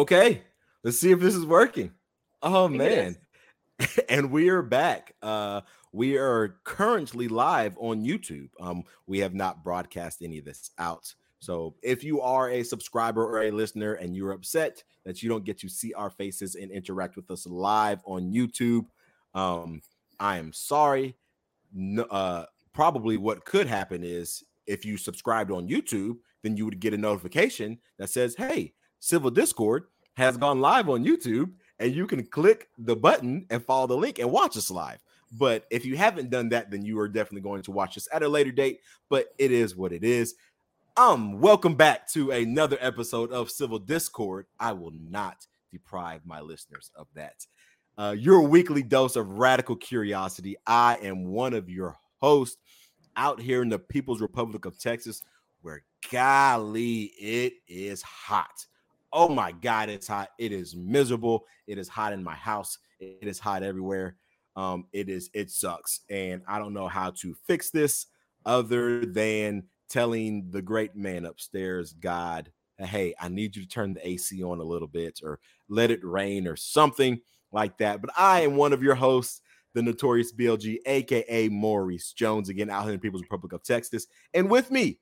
Okay, let's see if this is working. Oh man. and we are back. Uh we are currently live on YouTube. Um we have not broadcast any of this out. So if you are a subscriber or a listener and you're upset that you don't get to see our faces and interact with us live on YouTube, um I am sorry. No, uh probably what could happen is if you subscribed on YouTube, then you would get a notification that says, "Hey, Civil Discord has gone live on YouTube, and you can click the button and follow the link and watch us live. But if you haven't done that, then you are definitely going to watch us at a later date. But it is what it is. Um, welcome back to another episode of Civil Discord. I will not deprive my listeners of that. Uh, your weekly dose of radical curiosity. I am one of your hosts out here in the People's Republic of Texas, where golly, it is hot. Oh my God, it's hot. It is miserable. It is hot in my house. It is hot everywhere. Um, it is, it sucks. And I don't know how to fix this other than telling the great man upstairs, God, hey, I need you to turn the AC on a little bit or let it rain or something like that. But I am one of your hosts, the notorious BLG, aka Maurice Jones, again out here in the People's Republic of Texas. And with me,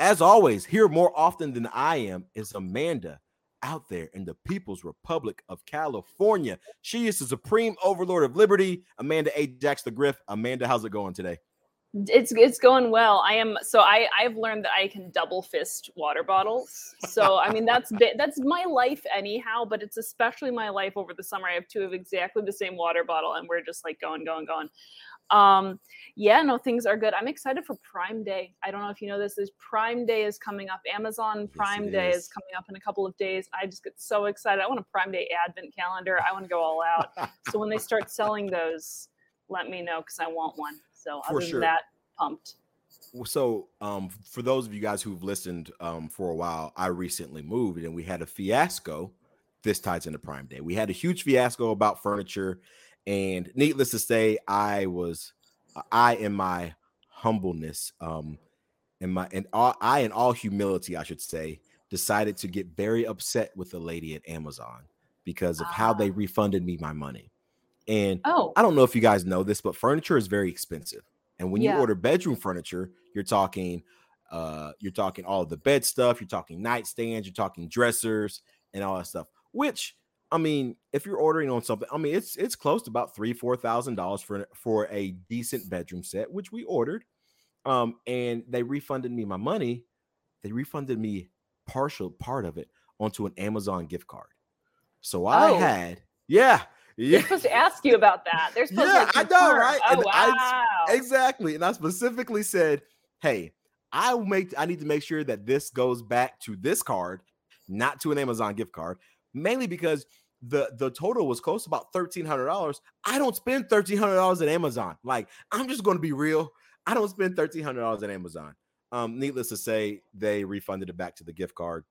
as always, here more often than I am is Amanda out there in the People's Republic of California. She is the supreme overlord of liberty, Amanda Ajax the Griff. Amanda, how's it going today? It's it's going well. I am so I I've learned that I can double fist water bottles. So I mean that's that's my life anyhow, but it's especially my life over the summer. I have two of exactly the same water bottle and we're just like going going going. Um, yeah, no, things are good. I'm excited for Prime Day. I don't know if you know this. Is Prime Day is coming up. Amazon Prime yes, Day is. is. coming up in a couple of days. I just get so excited. I want a Prime Day Advent calendar. I want to go all out. so when they start selling those, let me know because I want one. So other sure. than that, pumped. So, um, for those of you guys who've listened um, for a while, I recently moved and we had a fiasco. This ties into Prime Day. We had a huge fiasco about furniture and needless to say, I was, I in my humbleness, um, in my and all, I in all humility, I should say, decided to get very upset with the lady at Amazon because of how they ah. refunded me my money. And oh. I don't know if you guys know this, but furniture is very expensive. And when yeah. you order bedroom furniture, you're talking uh you're talking all the bed stuff, you're talking nightstands, you're talking dressers and all that stuff, which I mean, if you're ordering on something, I mean, it's it's close to about three, four thousand dollars for for a decent bedroom set, which we ordered. Um, and they refunded me my money. They refunded me partial part of it onto an Amazon gift card. So I oh. had, yeah, yeah. They're supposed to ask you about that. They're supposed yeah, to I know, right? Oh, and wow. I, exactly. And I specifically said, hey, I make I need to make sure that this goes back to this card, not to an Amazon gift card mainly because the the total was close about thirteen hundred dollars. I don't spend thirteen hundred dollars at Amazon. Like I'm just going to be real. I don't spend thirteen hundred dollars at Amazon. Um, needless to say, they refunded it back to the gift card.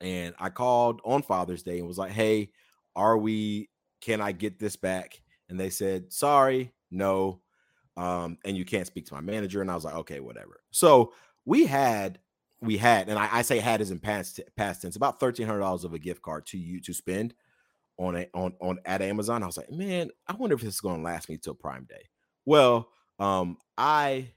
And I called on Father's Day and was like, "Hey, are we? Can I get this back?" And they said, "Sorry, no, um, and you can't speak to my manager." And I was like, "Okay, whatever." So we had we had, and I, I say had is in past past tense, about thirteen hundred dollars of a gift card to you to spend on a on on at Amazon. I was like, man, I wonder if this is going to last me till Prime Day. Well, um, I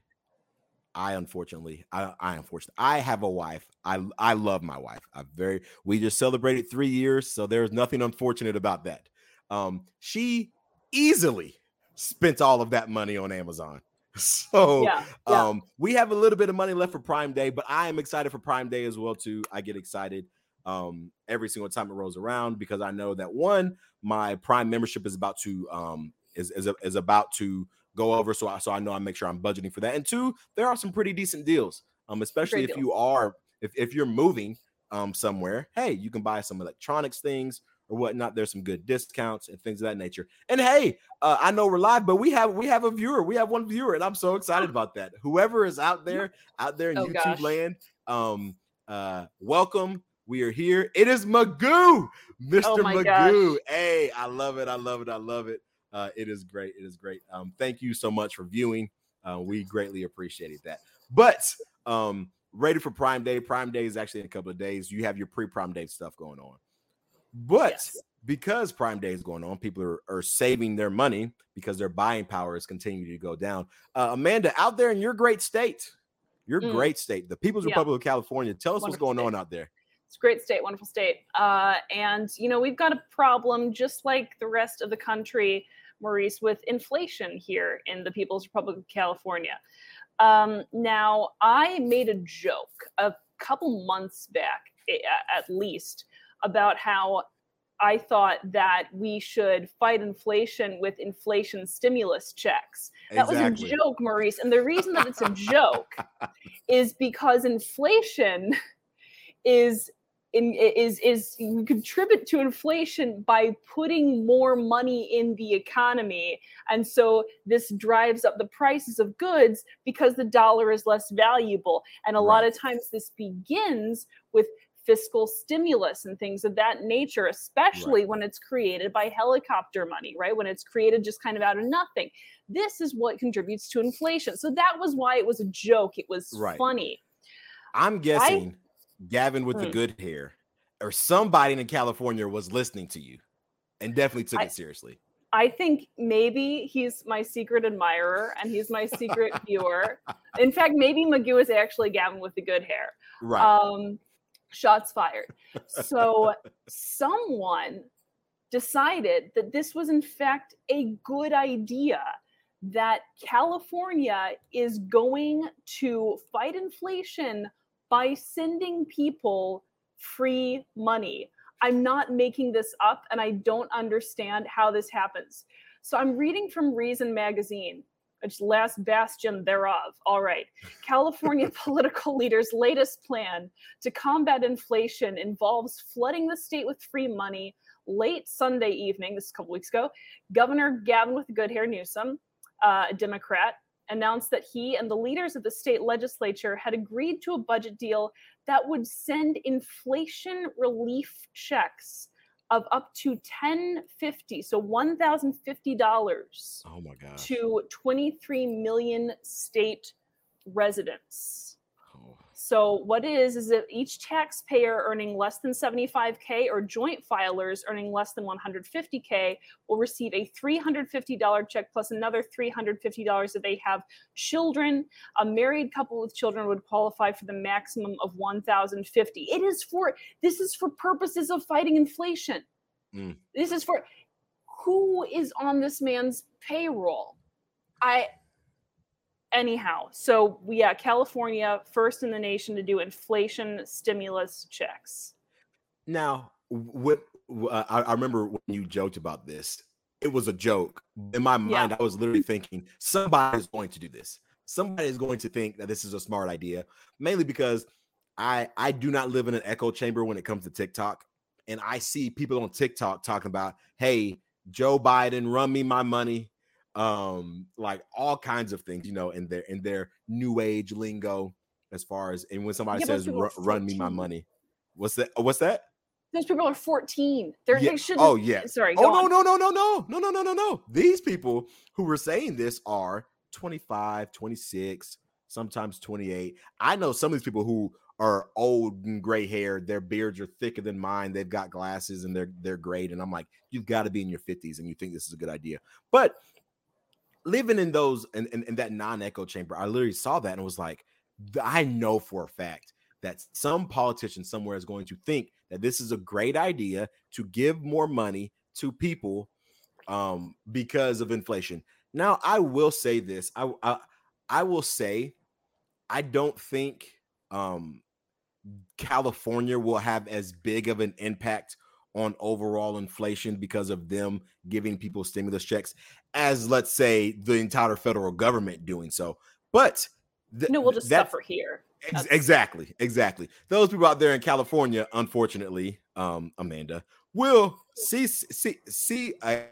I unfortunately, I, I unfortunately, I have a wife. I I love my wife. I very we just celebrated three years, so there's nothing unfortunate about that. Um, she easily spent all of that money on Amazon. So yeah, yeah. um we have a little bit of money left for Prime Day, but I am excited for Prime Day as well too. I get excited um every single time it rolls around because I know that one, my Prime membership is about to um is is, is about to go over so I so I know I make sure I'm budgeting for that. And two, there are some pretty decent deals. Um especially Great if deal. you are if if you're moving um somewhere, hey, you can buy some electronics things or whatnot. There's some good discounts and things of that nature. And hey, uh, I know we're live, but we have we have a viewer. We have one viewer, and I'm so excited about that. Whoever is out there, out there in oh, YouTube gosh. land, um, uh, welcome. We are here. It is Magoo, Mr. Oh Magoo. Gosh. Hey, I love it. I love it. I love it. Uh, it is great. It is great. Um, thank you so much for viewing. Uh, we greatly appreciated that. But um, ready for Prime Day. Prime Day is actually in a couple of days. You have your pre-Prime Day stuff going on. But yes. because Prime Day is going on, people are, are saving their money because their buying power is continuing to go down. Uh, Amanda, out there in your great state, your mm. great state, the People's yeah. Republic of California, tell us Wonderful what's going state. on out there. It's a great state, wonderful state. Uh, and, you know, we've got a problem just like the rest of the country, Maurice, with inflation here in the People's Republic of California. Um, now, I made a joke a couple months back, at least, about how I thought that we should fight inflation with inflation stimulus checks. That exactly. was a joke, Maurice. And the reason that it's a joke is because inflation is in, is is contribute to inflation by putting more money in the economy and so this drives up the prices of goods because the dollar is less valuable and a right. lot of times this begins with fiscal stimulus and things of that nature especially right. when it's created by helicopter money right when it's created just kind of out of nothing this is what contributes to inflation so that was why it was a joke it was right. funny i'm guessing I, Gavin with the hmm. good hair, or somebody in California was listening to you and definitely took I, it seriously. I think maybe he's my secret admirer and he's my secret viewer. In fact, maybe Magoo is actually Gavin with the good hair. Right. Um, shots fired. So someone decided that this was in fact a good idea that California is going to fight inflation by sending people free money. I'm not making this up and I don't understand how this happens. So I'm reading from Reason Magazine, which last bastion thereof. All right. California political leaders' latest plan to combat inflation involves flooding the state with free money. Late Sunday evening, this is a couple weeks ago, Governor Gavin with good hair Newsom, uh, a Democrat, announced that he and the leaders of the state legislature had agreed to a budget deal that would send inflation relief checks of up to 1050 so $1050 oh my god to 23 million state residents so what it is is that each taxpayer earning less than 75k or joint filers earning less than 150k will receive a $350 check plus another $350 if they have children. A married couple with children would qualify for the maximum of 1050. It is for this is for purposes of fighting inflation. Mm. This is for who is on this man's payroll? I anyhow, so we yeah, California first in the nation to do inflation stimulus checks. Now, what uh, I, I, remember when you joked about this, it was a joke. In my mind, yeah. I was literally thinking somebody is going to do this. Somebody is going to think that this is a smart idea, mainly because I I do not live in an echo chamber when it comes to TikTok, and I see people on TikTok talking about, "Hey, Joe Biden, run me my money um like all kinds of things you know in their in their new age lingo as far as and when somebody yeah, says run me my money what's that what's that? Those people are 14 they're yeah. they should oh yeah. sorry oh no no no no no no no no no no. These people who were saying this are 25 26 sometimes 28 i know some of these people who are old and gray hair their beards are thicker than mine they've got glasses and they're they're great and i'm like you've got to be in your 50s and you think this is a good idea. But living in those in, in, in that non-echo chamber, I literally saw that and was like, I know for a fact that some politician somewhere is going to think that this is a great idea to give more money to people um, because of inflation. Now, I will say this. I, I, I will say I don't think um, California will have as big of an impact on overall inflation because of them giving people stimulus checks as let's say the entire federal government doing so but th- no we'll just that, suffer here. Ex- exactly exactly. Those people out there in california unfortunately um amanda will see see see a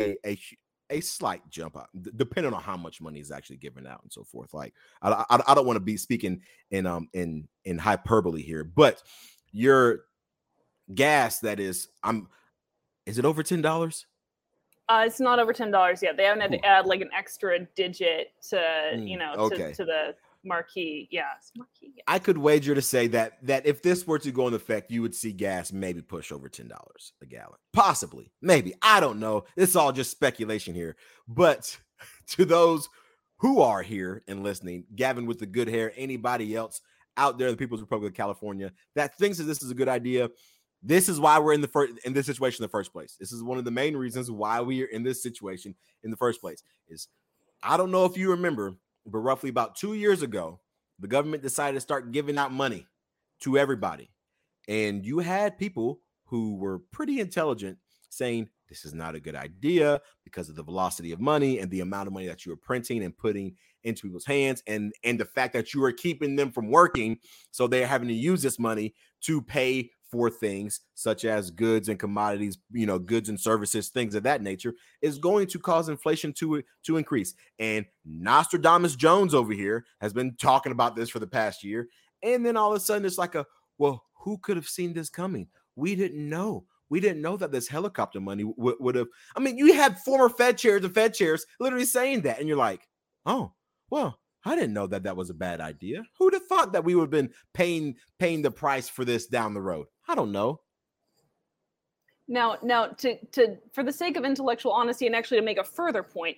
a, a, a slight jump up depending on how much money is actually given out and so forth. Like i, I, I don't want to be speaking in um in in hyperbole here but your gas that is i'm is it over ten dollars uh, it's not over ten dollars yet. They haven't had to add like an extra digit to mm, you know okay. to, to, the marquee. Yes, marquee. I could wager to say that that if this were to go in effect, you would see gas maybe push over ten dollars a gallon, possibly, maybe. I don't know. It's all just speculation here. But to those who are here and listening, Gavin with the good hair, anybody else out there in the People's Republic of California that thinks that this is a good idea, this is why we're in the first in this situation in the first place. This is one of the main reasons why we are in this situation in the first place. Is I don't know if you remember, but roughly about two years ago, the government decided to start giving out money to everybody. And you had people who were pretty intelligent saying this is not a good idea because of the velocity of money and the amount of money that you are printing and putting into people's hands and and the fact that you are keeping them from working so they're having to use this money to pay for things such as goods and commodities, you know, goods and services, things of that nature, is going to cause inflation to to increase. And Nostradamus Jones over here has been talking about this for the past year, and then all of a sudden it's like a well, who could have seen this coming? We didn't know. We didn't know that this helicopter money w- would have. I mean, you had former Fed chairs and Fed chairs literally saying that, and you're like, oh, well, I didn't know that that was a bad idea. Who'd have thought that we would have been paying paying the price for this down the road? I don't know. Now, now to to for the sake of intellectual honesty and actually to make a further point,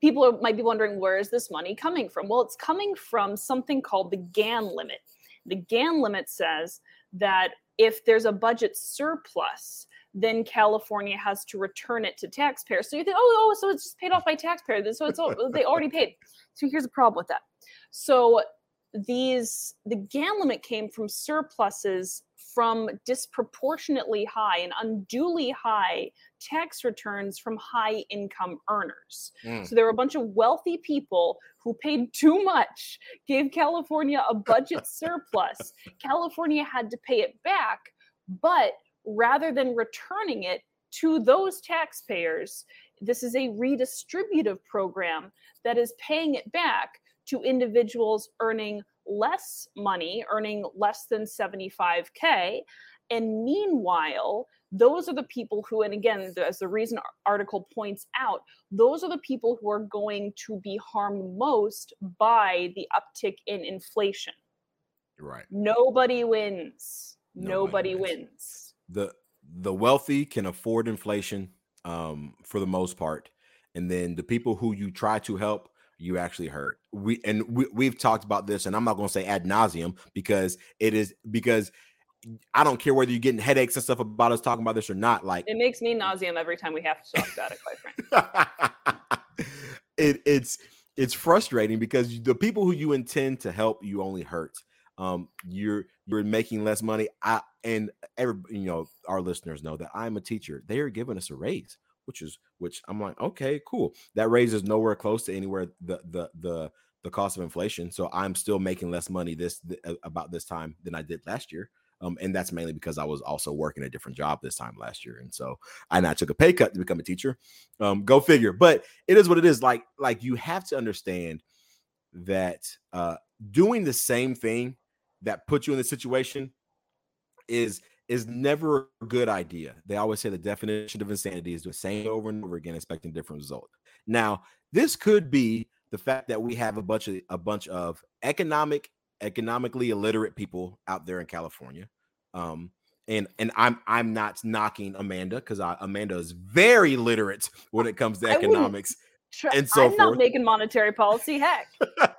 people are, might be wondering where is this money coming from? Well, it's coming from something called the Gann limit. The Gann limit says that if there's a budget surplus, then California has to return it to taxpayers. So you think, oh, oh, so it's just paid off by taxpayers. So it's they already paid. So here's a problem with that. So these the Gann limit came from surpluses from disproportionately high and unduly high tax returns from high income earners. Mm. So there were a bunch of wealthy people who paid too much, gave California a budget surplus. California had to pay it back, but rather than returning it to those taxpayers, this is a redistributive program that is paying it back to individuals earning less money, earning less than 75K. And meanwhile, those are the people who, and again, as the reason article points out, those are the people who are going to be harmed most by the uptick in inflation. Right. Nobody wins. Nobody, Nobody wins. wins. The the wealthy can afford inflation um, for the most part, and then the people who you try to help you actually hurt. We and we, we've talked about this, and I'm not going to say ad nauseum because it is because I don't care whether you're getting headaches and stuff about us talking about this or not. Like it makes me nauseum every time we have to talk about it. Quite frankly, it, it's it's frustrating because the people who you intend to help you only hurt. Um, you're you're making less money. I and every you know our listeners know that I'm a teacher. They are giving us a raise which is which I'm like, okay, cool. That raise is nowhere close to anywhere the the the the cost of inflation. So I'm still making less money this th- about this time than I did last year. Um, and that's mainly because I was also working a different job this time last year, and so I not took a pay cut to become a teacher. Um, go figure. But it is what it is. Like like you have to understand that uh, doing the same thing that puts you in the situation is is never a good idea. They always say the definition of insanity is the same over and over again, expecting different results. Now, this could be the fact that we have a bunch of a bunch of economic, economically illiterate people out there in California. Um, and and I'm I'm not knocking Amanda because Amanda is very literate when it comes to economics and so I'm forth. not making monetary policy. Heck.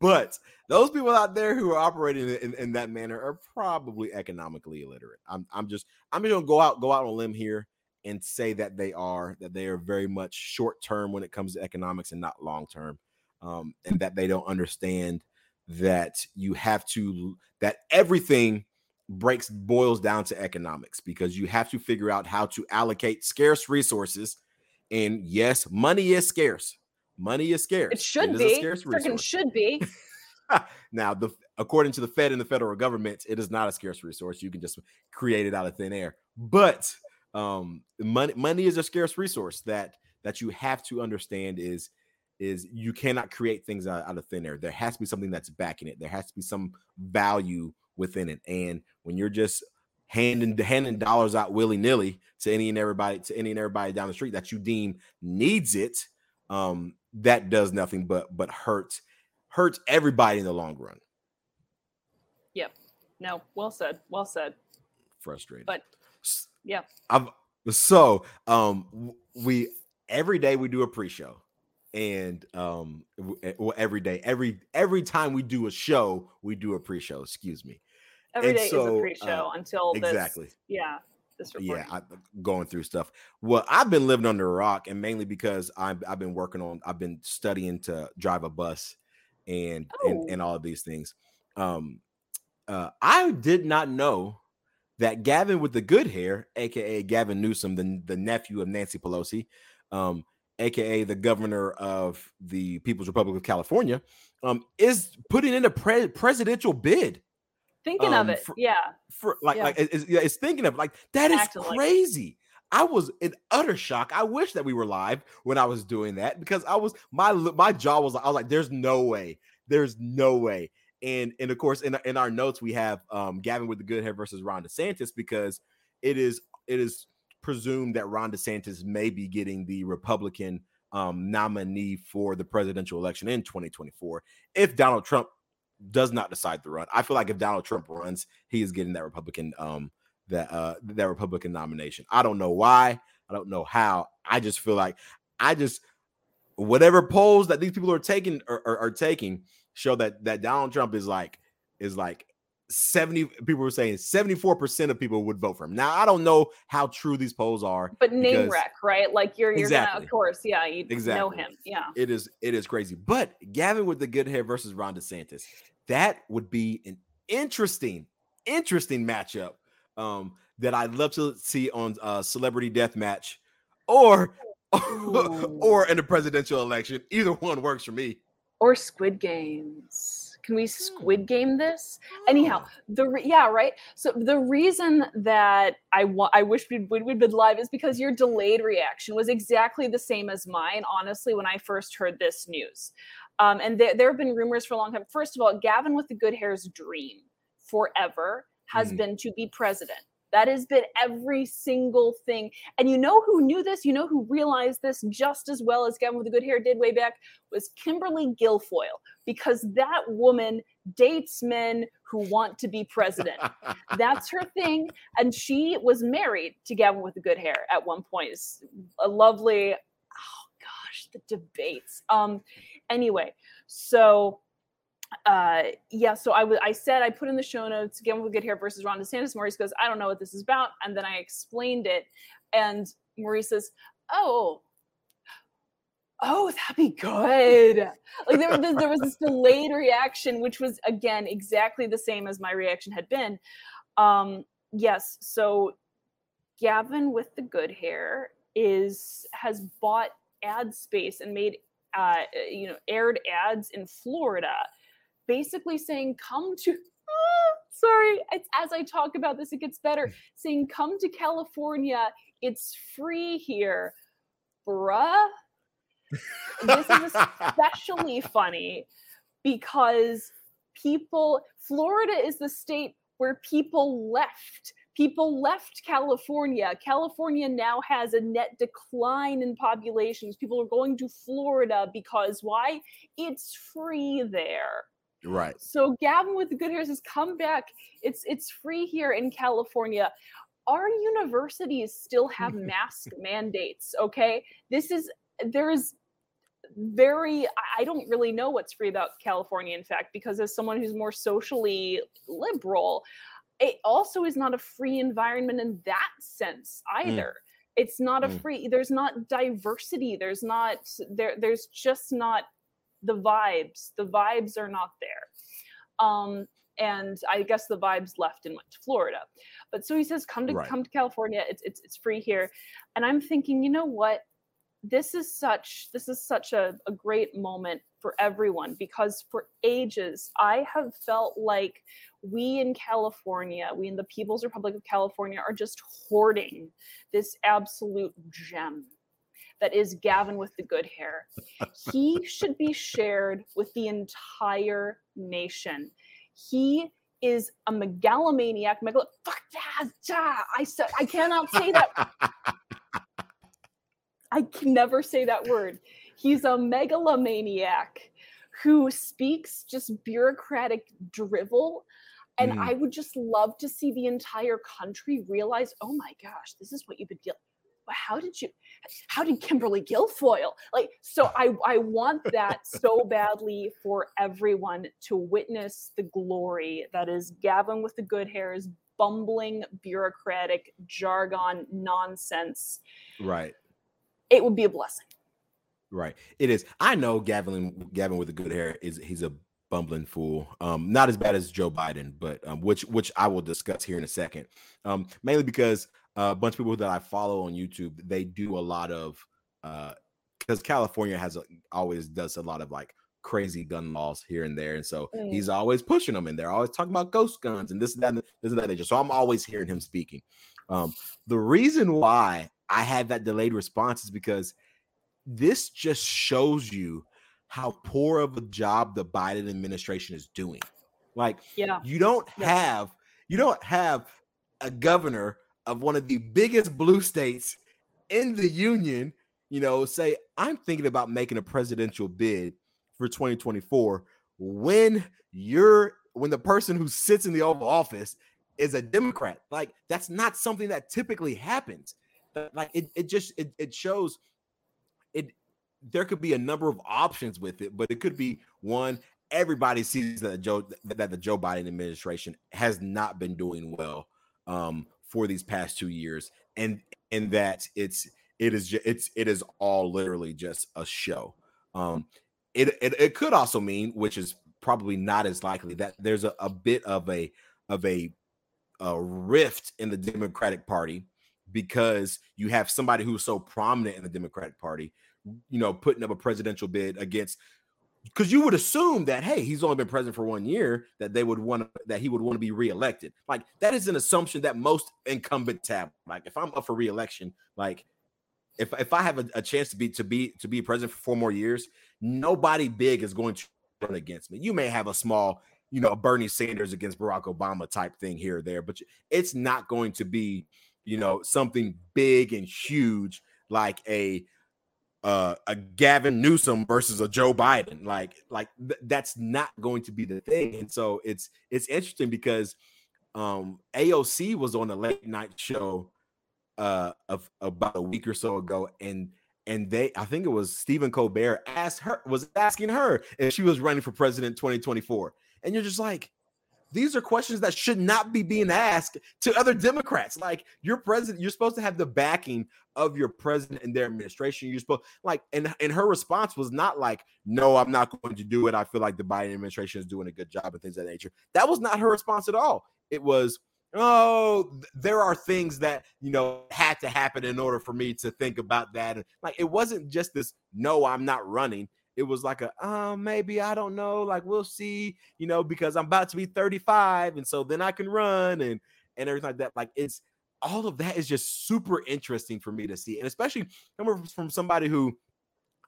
but those people out there who are operating in, in, that manner are probably economically illiterate. I'm I'm just I'm just gonna go out go out on a limb here and say that they are that they are very much short term when it comes to economics and not long term, um, and that they don't understand that you have to that everything breaks boils down to economics because you have to figure out how to allocate scarce resources. And yes, money is scarce. Money is scarce. It should it be. Freaking should be. now, the according to the Fed and the federal government, it is not a scarce resource. You can just create it out of thin air. But um, money money is a scarce resource that that you have to understand is is you cannot create things out, out of thin air. There has to be something that's backing it. There has to be some value within it. And when you're just handing handing dollars out willy nilly to any and everybody to any and everybody down the street that you deem needs it, um, that does nothing but but hurts hurts everybody in the long run. Yep. No, well said. Well said. Frustrated. But yeah. I'm so um we every day we do a pre-show and um eh, well every day every every time we do a show we do a pre-show excuse me every and day so, is a pre-show uh, until exactly this, yeah this yeah I, going through stuff well i've been living under a rock and mainly because i've, I've been working on i've been studying to drive a bus and oh. and, and all of these things um uh i did not know that gavin with the good hair aka gavin newsom the, the nephew of nancy pelosi um aka the governor of the People's Republic of California, um, is putting in a pre- presidential bid. Thinking um, of it, for, yeah. For like, yeah. like it's, it's, thinking of like that is crazy. I was in utter shock. I wish that we were live when I was doing that because I was my my jaw was I was like, "There's no way, there's no way." And and of course, in in our notes we have um, Gavin with the good hair versus Ron DeSantis because it is it is presumed that Ron DeSantis may be getting the Republican um, nominee for the presidential election in 2024 if Donald Trump does not decide to run. I feel like if Donald Trump runs, he is getting that Republican um that uh that Republican nomination. I don't know why. I don't know how. I just feel like I just whatever polls that these people are taking are, are, are taking show that that Donald Trump is like is like 70 people were saying 74% of people would vote for him. Now I don't know how true these polls are. But name rec, right? Like you're you're exactly. gonna of course, yeah, you exactly. know him. Yeah. It is it is crazy. But Gavin with the good hair versus Ron DeSantis, that would be an interesting, interesting matchup. Um, that I'd love to see on uh celebrity death match or or in a presidential election. Either one works for me. Or squid games. Can we squid hmm. game this? Anyhow, the re- yeah, right. So the reason that I want I wish we'd, we'd been live is because your delayed reaction was exactly the same as mine. Honestly, when I first heard this news, um, and there, there have been rumors for a long time. First of all, Gavin with the good hair's dream forever has mm. been to be president. That has been every single thing. And you know who knew this? You know who realized this just as well as Gavin with the good hair did way back? Was Kimberly Guilfoyle, because that woman dates men who want to be president. That's her thing. And she was married to Gavin with the good hair at one point. It's a lovely, oh gosh, the debates. Um, anyway, so uh yeah so i was i said i put in the show notes Gavin with good hair versus ron desantis. Maurice goes i don't know what this is about and then i explained it. And maurice says oh oh that'd be good. Like there, there was this delayed reaction which was again exactly the same as my reaction had been. Um yes so gavin with the good hair is has bought ad space and made uh you know aired ads in florida basically saying, come to, ah, sorry, it's, as I talk about this, it gets better, saying, come to California, it's free here. Bruh. this is especially funny because people, Florida is the state where people left. People left California. California now has a net decline in populations. People are going to Florida because why? It's free there. Right. So Gavin with the good hairs has come back. It's it's free here in California. Our universities still have mask mandates. Okay, this is there's very i don't really know what's free about california in fact because as someone who's more socially liberal it also is not a free environment in that sense mm. either mm. it's not a mm. free there's not diversity there's not there there's just not the vibes the vibes are not there um and i guess the vibes left and went to florida but so he says come to right. come to california it's, it's it's free here and i'm thinking you know what this is such this is such a, a great moment for everyone because for ages i have felt like we in california we in the people's republic of california are just hoarding this absolute gem that is Gavin with the good hair. he should be shared with the entire nation. He is a megalomaniac. Megalo- fuck yeah, I said I cannot say that. I can never say that word. He's a megalomaniac who speaks just bureaucratic drivel and mm. I would just love to see the entire country realize, oh my gosh, this is what you've been dealing. How did you? How did Kimberly Guilfoyle? Like, so I I want that so badly for everyone to witness the glory that is Gavin with the good hairs, bumbling bureaucratic jargon nonsense. Right. It would be a blessing. Right. It is. I know Gavin Gavin with the good hair is he's a bumbling fool. Um, not as bad as Joe Biden, but um, which which I will discuss here in a second. Um, mainly because uh, a bunch of people that I follow on YouTube, they do a lot of uh, because California has a, always does a lot of like crazy gun laws here and there, and so mm. he's always pushing them, and they're always talking about ghost guns and this and that, and this and that nature. So I'm always hearing him speaking. Um, the reason why I had that delayed response is because this just shows you how poor of a job the Biden administration is doing. Like, yeah, you don't yeah. have you don't have a governor of one of the biggest blue states in the union, you know, say, I'm thinking about making a presidential bid for 2024 when you're when the person who sits in the Oval Office is a Democrat. Like, that's not something that typically happens. Like it, it just it, it shows it there could be a number of options with it, but it could be one. Everybody sees that Joe that the Joe Biden administration has not been doing well um, for these past two years, and and that it's it is just, it's it is all literally just a show. Um, it, it it could also mean, which is probably not as likely, that there's a, a bit of a of a a rift in the Democratic Party because you have somebody who's so prominent in the Democratic Party you know, putting up a presidential bid against because you would assume that hey, he's only been president for one year, that they would want that he would want to be reelected. Like that is an assumption that most incumbents have. Like if I'm up for reelection, like if if I have a, a chance to be to be to be president for four more years, nobody big is going to run against me. You may have a small, you know, Bernie Sanders against Barack Obama type thing here or there, but it's not going to be, you know, something big and huge like a uh, a Gavin Newsom versus a Joe Biden. Like, like th- that's not going to be the thing. And so it's it's interesting because um AOC was on a late night show uh of about a week or so ago, and and they I think it was Stephen Colbert asked her was asking her if she was running for president 2024. And you're just like, these are questions that should not be being asked to other Democrats. Like your president, you're supposed to have the backing of your president and their administration. You're supposed like, and and her response was not like, "No, I'm not going to do it. I feel like the Biden administration is doing a good job and things of that nature." That was not her response at all. It was, "Oh, there are things that you know had to happen in order for me to think about that." And like, it wasn't just this, "No, I'm not running." It was like a uh, maybe I don't know, like we'll see, you know, because I'm about to be 35, and so then I can run and and everything like that. Like it's all of that is just super interesting for me to see, and especially coming from somebody who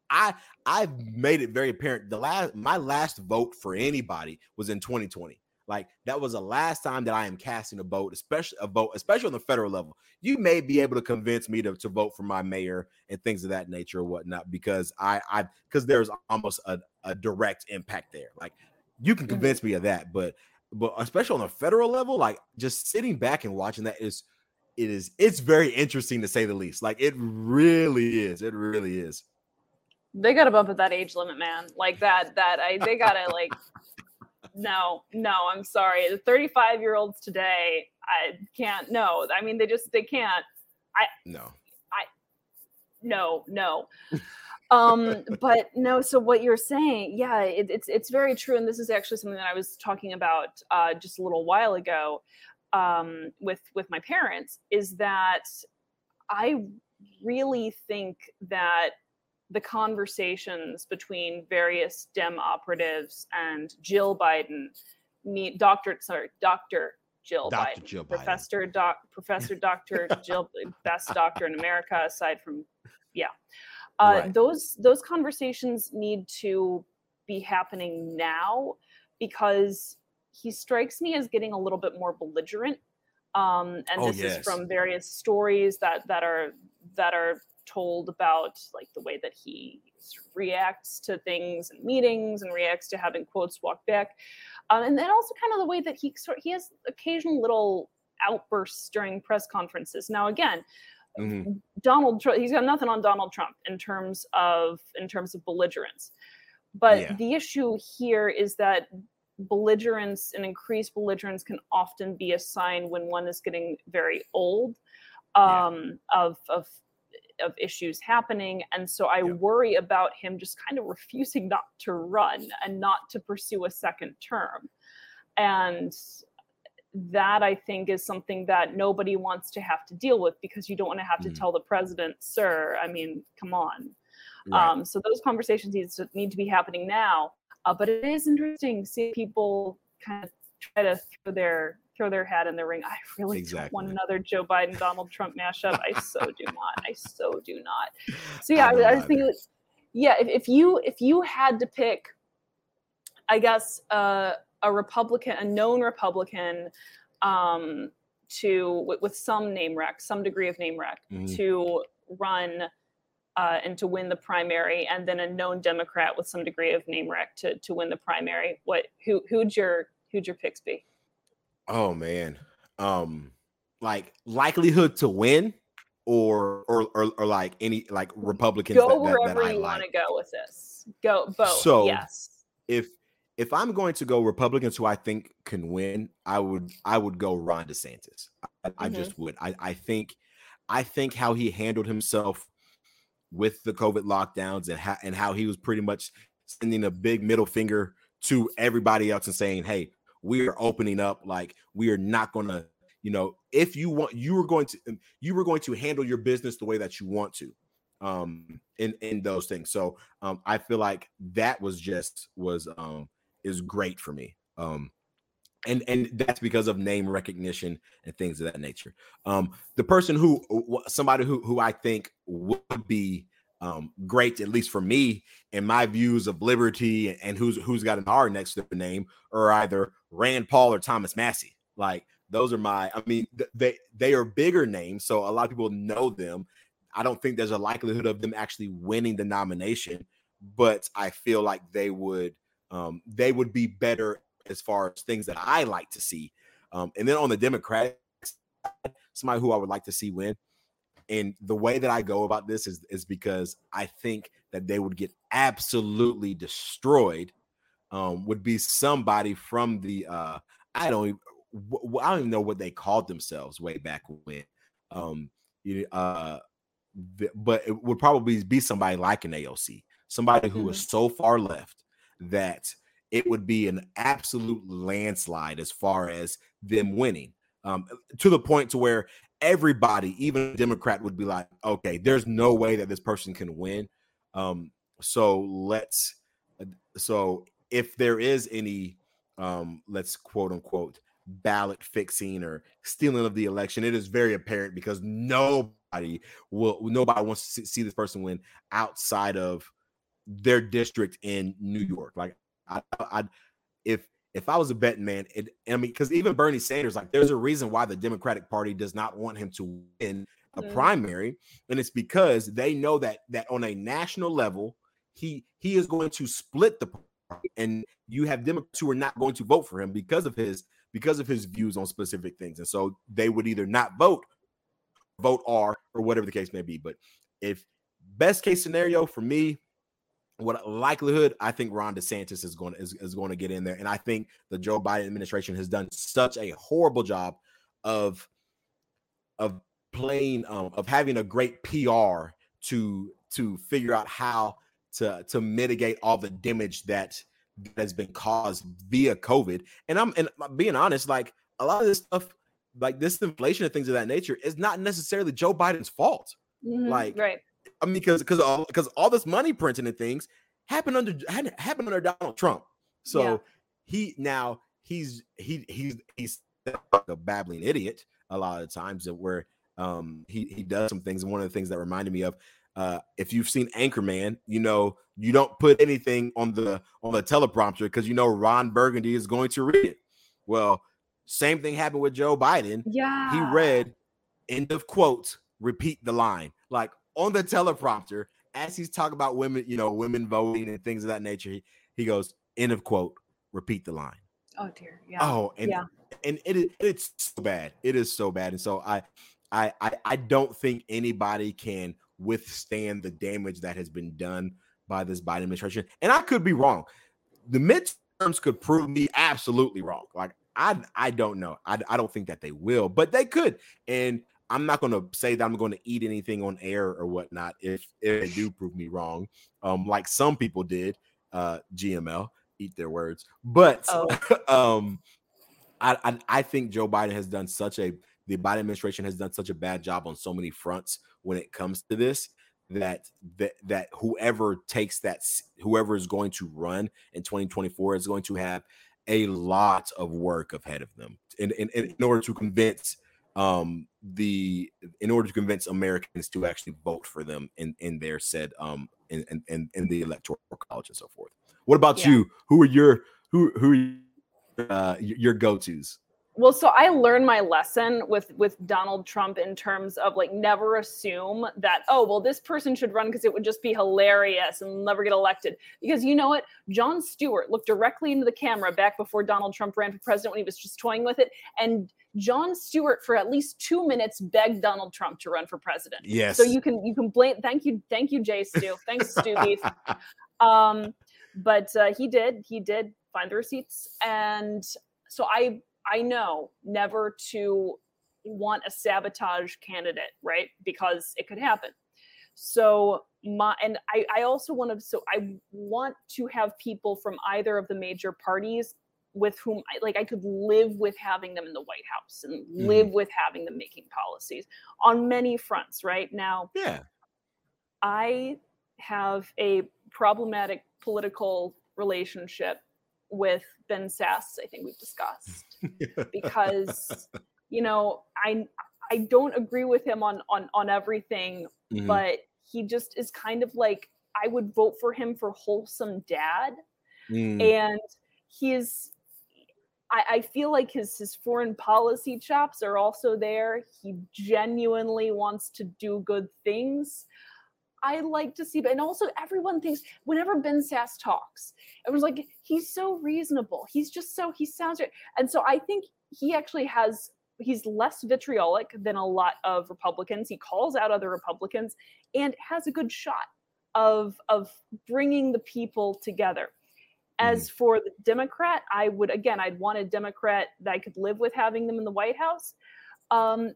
I I've made it very apparent. The last my last vote for anybody was in 2020. Like that was the last time that I am casting a vote, especially a vote, especially on the federal level. You may be able to convince me to, to vote for my mayor and things of that nature or whatnot, because I I because there's almost a, a direct impact there. Like you can convince me of that, but but especially on the federal level, like just sitting back and watching that is it is it's very interesting to say the least. Like it really is. It really is. They gotta bump up that age limit, man. Like that, that I they gotta like no, no, I'm sorry. The 35 year olds today, I can't. No, I mean they just they can't. I no. I no no. um but no so what you're saying yeah it, it's it's very true and this is actually something that i was talking about uh, just a little while ago um, with with my parents is that i really think that the conversations between various Dem operatives and Jill Biden, me, Doctor, sorry, Doctor Jill Dr. Biden, Jill Professor Biden. Doc, Professor Doctor Jill, best doctor in America aside from, yeah, uh, right. those those conversations need to be happening now because he strikes me as getting a little bit more belligerent um, and oh, this yes. is from various stories that that are that are told about like the way that he reacts to things and meetings and reacts to having quotes walked back, um, and then also kind of the way that he sort he has occasional little outbursts during press conferences. Now again. Mm-hmm. Donald Trump, he's got nothing on Donald Trump in terms of in terms of belligerence. But yeah. the issue here is that belligerence and increased belligerence can often be a sign when one is getting very old um, yeah. of, of of issues happening and so i yeah. worry about him just kind of refusing not to run and not to pursue a second term and that i think is something that nobody wants to have to deal with because you don't want to have mm-hmm. to tell the president sir i mean come on right. um, so those conversations need to, need to be happening now uh, but it is interesting seeing people kind of try to throw their throw their hat in the ring. I really exactly. don't want another Joe Biden Donald Trump mashup. I so do not. I so do not. So yeah, I, I, I was thinking, yeah, if, if you if you had to pick, I guess uh, a Republican, a known Republican, um, to with, with, some name rec, some degree of name rec, mm-hmm. to run uh, and to win the primary, and then a known Democrat with some degree of name rec to to win the primary. What who who'd your who'd your picks be? Oh man, um, like likelihood to win, or or or, or like any like Republicans. Go that, wherever that, that you want to go with this. Go both. So yes, if if I'm going to go Republicans who I think can win, I would I would go Ron DeSantis. I, mm-hmm. I just would. I, I think I think how he handled himself with the COVID lockdowns and how and how he was pretty much sending a big middle finger to everybody else and saying, "Hey, we are opening up. Like we are not going to, you know, if you want, you are going to, um, you were going to handle your business the way that you want to, um, in in those things. So, um, I feel like that was just was um is great for me. Um, and and that's because of name recognition and things of that nature. Um, the person who somebody who who I think would be um, great, at least for me, and my views of liberty and, who's who's got an R next to the name, are either Rand Paul or Thomas Massie. Like those are my. I mean, th- they they are bigger names, so a lot of people know them. I don't think there's a likelihood of them actually winning the nomination, but I feel like they would um, they would be better as far as things that I like to see. Um, and then on the Democratic side, somebody who I would like to see win and the way that I go about this is is because I think that they would get absolutely destroyed. Um, would be somebody from the uh, I don't even, I don't even know what they called themselves way back when. Um, you uh, but it would probably be somebody like an AOC, somebody who mm-hmm. is so far left that it would be an absolute landslide as far as them winning. Um, to the point to where everybody, even a Democrat, would be like, okay, there's no way that this person can win. Um, so let's so if there is any um, let's quote unquote ballot fixing or stealing of the election, it is very apparent because nobody will nobody wants to see this person win outside of their district in New York. Like I, I if if I was a betting man, it, I mean, because even Bernie Sanders, like, there's a reason why the Democratic Party does not want him to win a primary, and it's because they know that that on a national level, he he is going to split the party, and you have Democrats who are not going to vote for him because of his because of his views on specific things, and so they would either not vote, vote R, or whatever the case may be. But if best case scenario for me, what likelihood I think Ron DeSantis is going to, is, is going to get in there, and I think the Joe Biden administration has done such a horrible job of of playing um, of having a great PR to to figure out how to to mitigate all the damage that has been caused via COVID. And I'm and being honest, like a lot of this stuff, like this inflation and things of that nature, is not necessarily Joe Biden's fault. Mm-hmm, like right I mean, because because all because all this money printing and things happened under happened under Donald Trump. So yeah. he now he's he he's he's like a babbling idiot a lot of times that where um he he does some things. And one of the things that reminded me of uh if you've seen Anchorman, you know you don't put anything on the on the teleprompter because you know Ron Burgundy is going to read it. Well, same thing happened with Joe Biden. Yeah, he read end of quote, repeat the line. Like on the teleprompter as he's talking about women, you know, women voting and things of that nature. He, he goes, end of quote, repeat the line. Oh dear. Yeah. Oh, and yeah. and it it's so bad. It is so bad. And so I I I, I don't think anybody can withstand the damage that has been done by this Biden administration. And I could be wrong. The midterms could prove me absolutely wrong. Like I I don't know. I, I don't think that they will, but they could. And I'm not going to say that I'm going to eat anything on air or whatnot if if they do prove me wrong, um, like some people did. Uh, GML eat their words, but oh. um, I, I I think Joe Biden has done such a the Biden administration has done such a bad job on so many fronts when it comes to this that that that whoever takes that whoever is going to run in 2024 is going to have a lot of work ahead of them in, in, in order to convince um the in order to convince Americans to actually vote for them in in their said um in in, in the electoral college and so forth. What about yeah. you? Who are your who who are uh your go-tos? Well so i learned my lesson with with donald trump in terms of like never assume that oh well this person should run because it would just be hilarious and never get elected. Because you know what? Jon Stewart looked directly into the camera back before donald trump ran for president when he was just toying with it and Jon Stewart for at least two minutes begged donald trump to run for president. Yes. So you can you can blame thank you thank you jay stu. Thanks stu beef. Um but uh, he did he did find the receipts and so i I know never to want a sabotage candidate, right? Because it could happen. So my and I, I also want to so I want to have people from either of the major parties with whom I like I could live with having them in the White House and mm. live with having them making policies on many fronts, right? Now, yeah. I have a problematic political relationship with Ben Sasse, I think we've discussed. because you know, I I don't agree with him on on on everything, mm-hmm. but he just is kind of like I would vote for him for wholesome dad. Mm. And he's I, I feel like his his foreign policy chops are also there. He genuinely wants to do good things. I like to see, but and also everyone thinks whenever Ben Sasse talks, everyone's like, he's so reasonable. He's just so he sounds right. And so I think he actually has he's less vitriolic than a lot of Republicans. He calls out other Republicans and has a good shot of of bringing the people together. As mm. for the Democrat, I would again, I'd want a Democrat that I could live with having them in the White House. Um,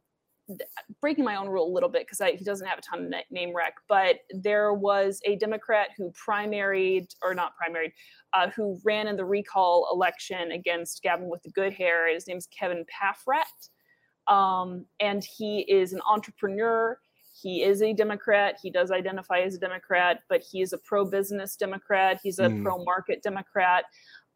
breaking my own rule a little bit because he doesn't have a ton of name rec, but there was a Democrat who primaried or not primaried, uh, who ran in the recall election against Gavin with the good hair. His name's Kevin Paffrath, um, and he is an entrepreneur. He is a Democrat. He does identify as a Democrat, but he is a pro-business Democrat. He's a mm. pro-market Democrat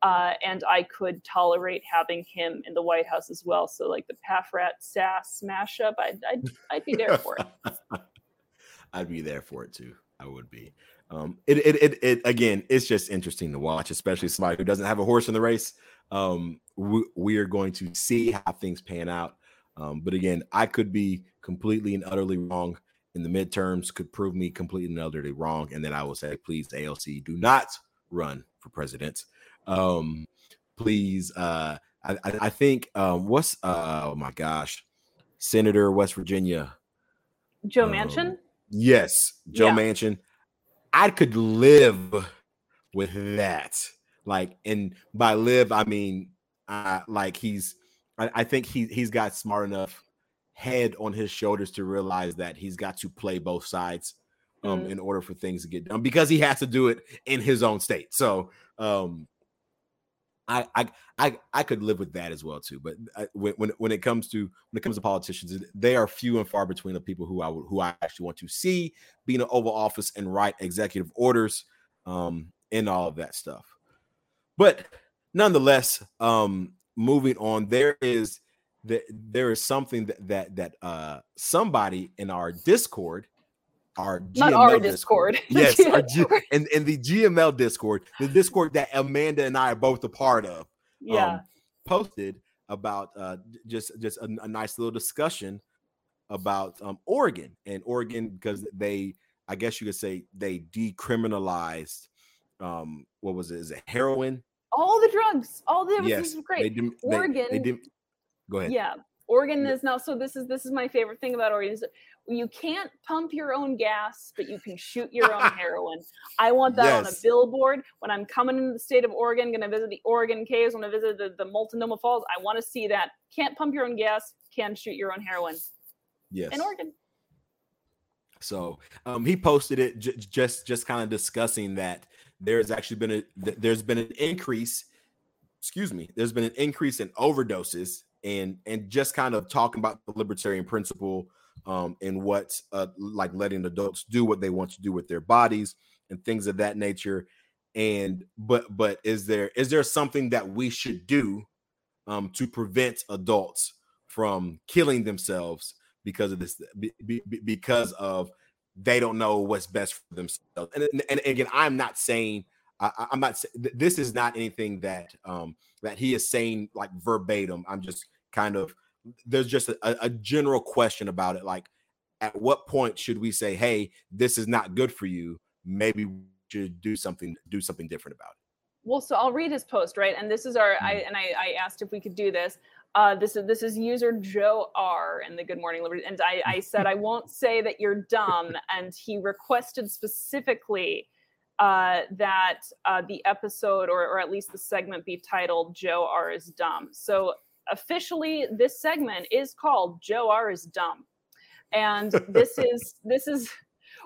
uh, and I could tolerate having him in the White House as well. So like the Paffrath Sasse mashup, I'd, I'd I'd be there for it. I'd be there for it too. I would be. Um, it, it, it, it, again, it's just interesting to watch, especially somebody who doesn't have a horse in the race. Um, we, we are going to see how things pan out. Um, but again, I could be completely and utterly wrong in the midterms, could prove me completely and utterly wrong. And then I will say, please, AOC, do not run for president. Um, please, uh, I, I think um, what's uh, oh my gosh, Senator West Virginia, Joe um, Manchin. Yes, Joe yeah. Manchin. I could live with that. Like, and by live, I mean, uh, like he's. I, I think he he's got smart enough head on his shoulders to realize that he's got to play both sides um, mm. in order for things to get done because he has to do it in his own state. So um, I, I I I could live with that as well too. But I, when when it comes to when it comes to politicians, they are few and far between the people who I who I actually want to see be in the Oval Office and write executive orders um, and all of that stuff. But nonetheless, um, moving on, there is that there is something that that that uh, somebody in our Discord our GML not our Discord. Discord. yes, our G- and, and the GML Discord, the Discord that Amanda and I are both a part of. Yeah. Um, posted about uh, just just a, a, nice little discussion about um, Oregon and Oregon because they I guess you could say they decriminalized um what was it? Is it heroin? All the drugs, all the yes, great. They did, Oregon. They, they did, go ahead. Yeah, Oregon is now. So this is this is my favorite thing about Oregon. Is you can't pump your own gas, but you can shoot your own heroin. I want that yes. on a billboard when I'm coming into the state of Oregon. Going to visit the Oregon Caves. When I visit the, the Multnomah Falls, I want to see that. Can't pump your own gas. Can shoot your own heroin. Yes. In Oregon. So um, he posted it j- just just kind of discussing that there's actually been a there's been an increase excuse me there's been an increase in overdoses and and just kind of talking about the libertarian principle um and what uh like letting adults do what they want to do with their bodies and things of that nature and but but is there is there something that we should do um to prevent adults from killing themselves because of this be, be, because of they don't know what's best for themselves. And, and, and again, I'm not saying I, am not. This is not anything that um that he is saying like verbatim. I'm just kind of there's just a, a general question about it. Like, at what point should we say, "Hey, this is not good for you"? Maybe we should do something do something different about it. Well, so I'll read his post, right? And this is our. I mm-hmm. and I, I asked if we could do this. Uh, this is this is user Joe R in the Good Morning Liberty, and I, I said I won't say that you're dumb, and he requested specifically uh, that uh, the episode or or at least the segment be titled "Joe R is dumb." So officially, this segment is called "Joe R is dumb," and this is this is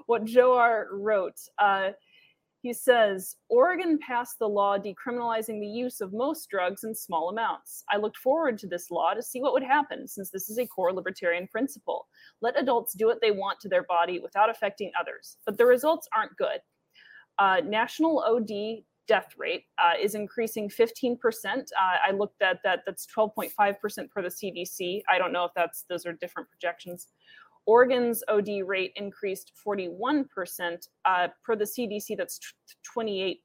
what Joe R wrote. Uh, he says Oregon passed the law decriminalizing the use of most drugs in small amounts. I looked forward to this law to see what would happen since this is a core libertarian principle. Let adults do what they want to their body without affecting others. But the results aren't good. Uh, national OD death rate uh, is increasing 15%. Uh, I looked at that, that's 12.5% per the CDC. I don't know if that's those are different projections. Oregon's OD rate increased 41%. Uh, per the CDC, that's 28.32%.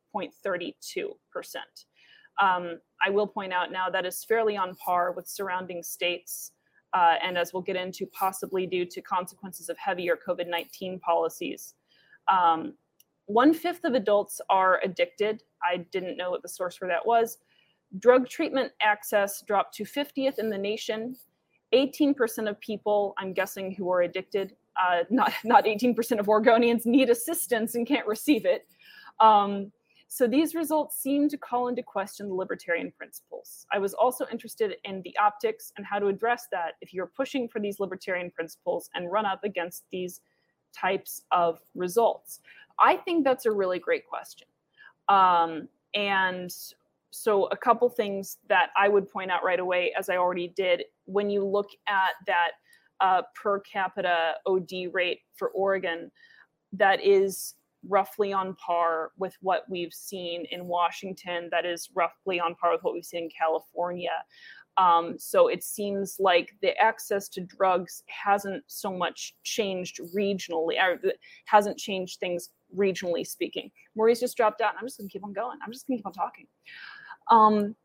Um, I will point out now that is fairly on par with surrounding states. Uh, and as we'll get into, possibly due to consequences of heavier COVID 19 policies. Um, one fifth of adults are addicted. I didn't know what the source for that was. Drug treatment access dropped to 50th in the nation 18% of people, I'm guessing, who are addicted, uh, not not 18% of Oregonians need assistance and can't receive it. Um, so these results seem to call into question the libertarian principles. I was also interested in the optics and how to address that if you're pushing for these libertarian principles and run up against these types of results. I think that's a really great question. Um, and so a couple things that I would point out right away, as I already did, when you look at that uh, per capita OD rate for Oregon, that is roughly on par with what we've seen in Washington. That is roughly on par with what we've seen in California. Um, so it seems like the access to drugs hasn't so much changed regionally, hasn't changed things regionally speaking. Maurice just dropped out. I'm just going to keep on going. I'm just going to keep on talking. Um,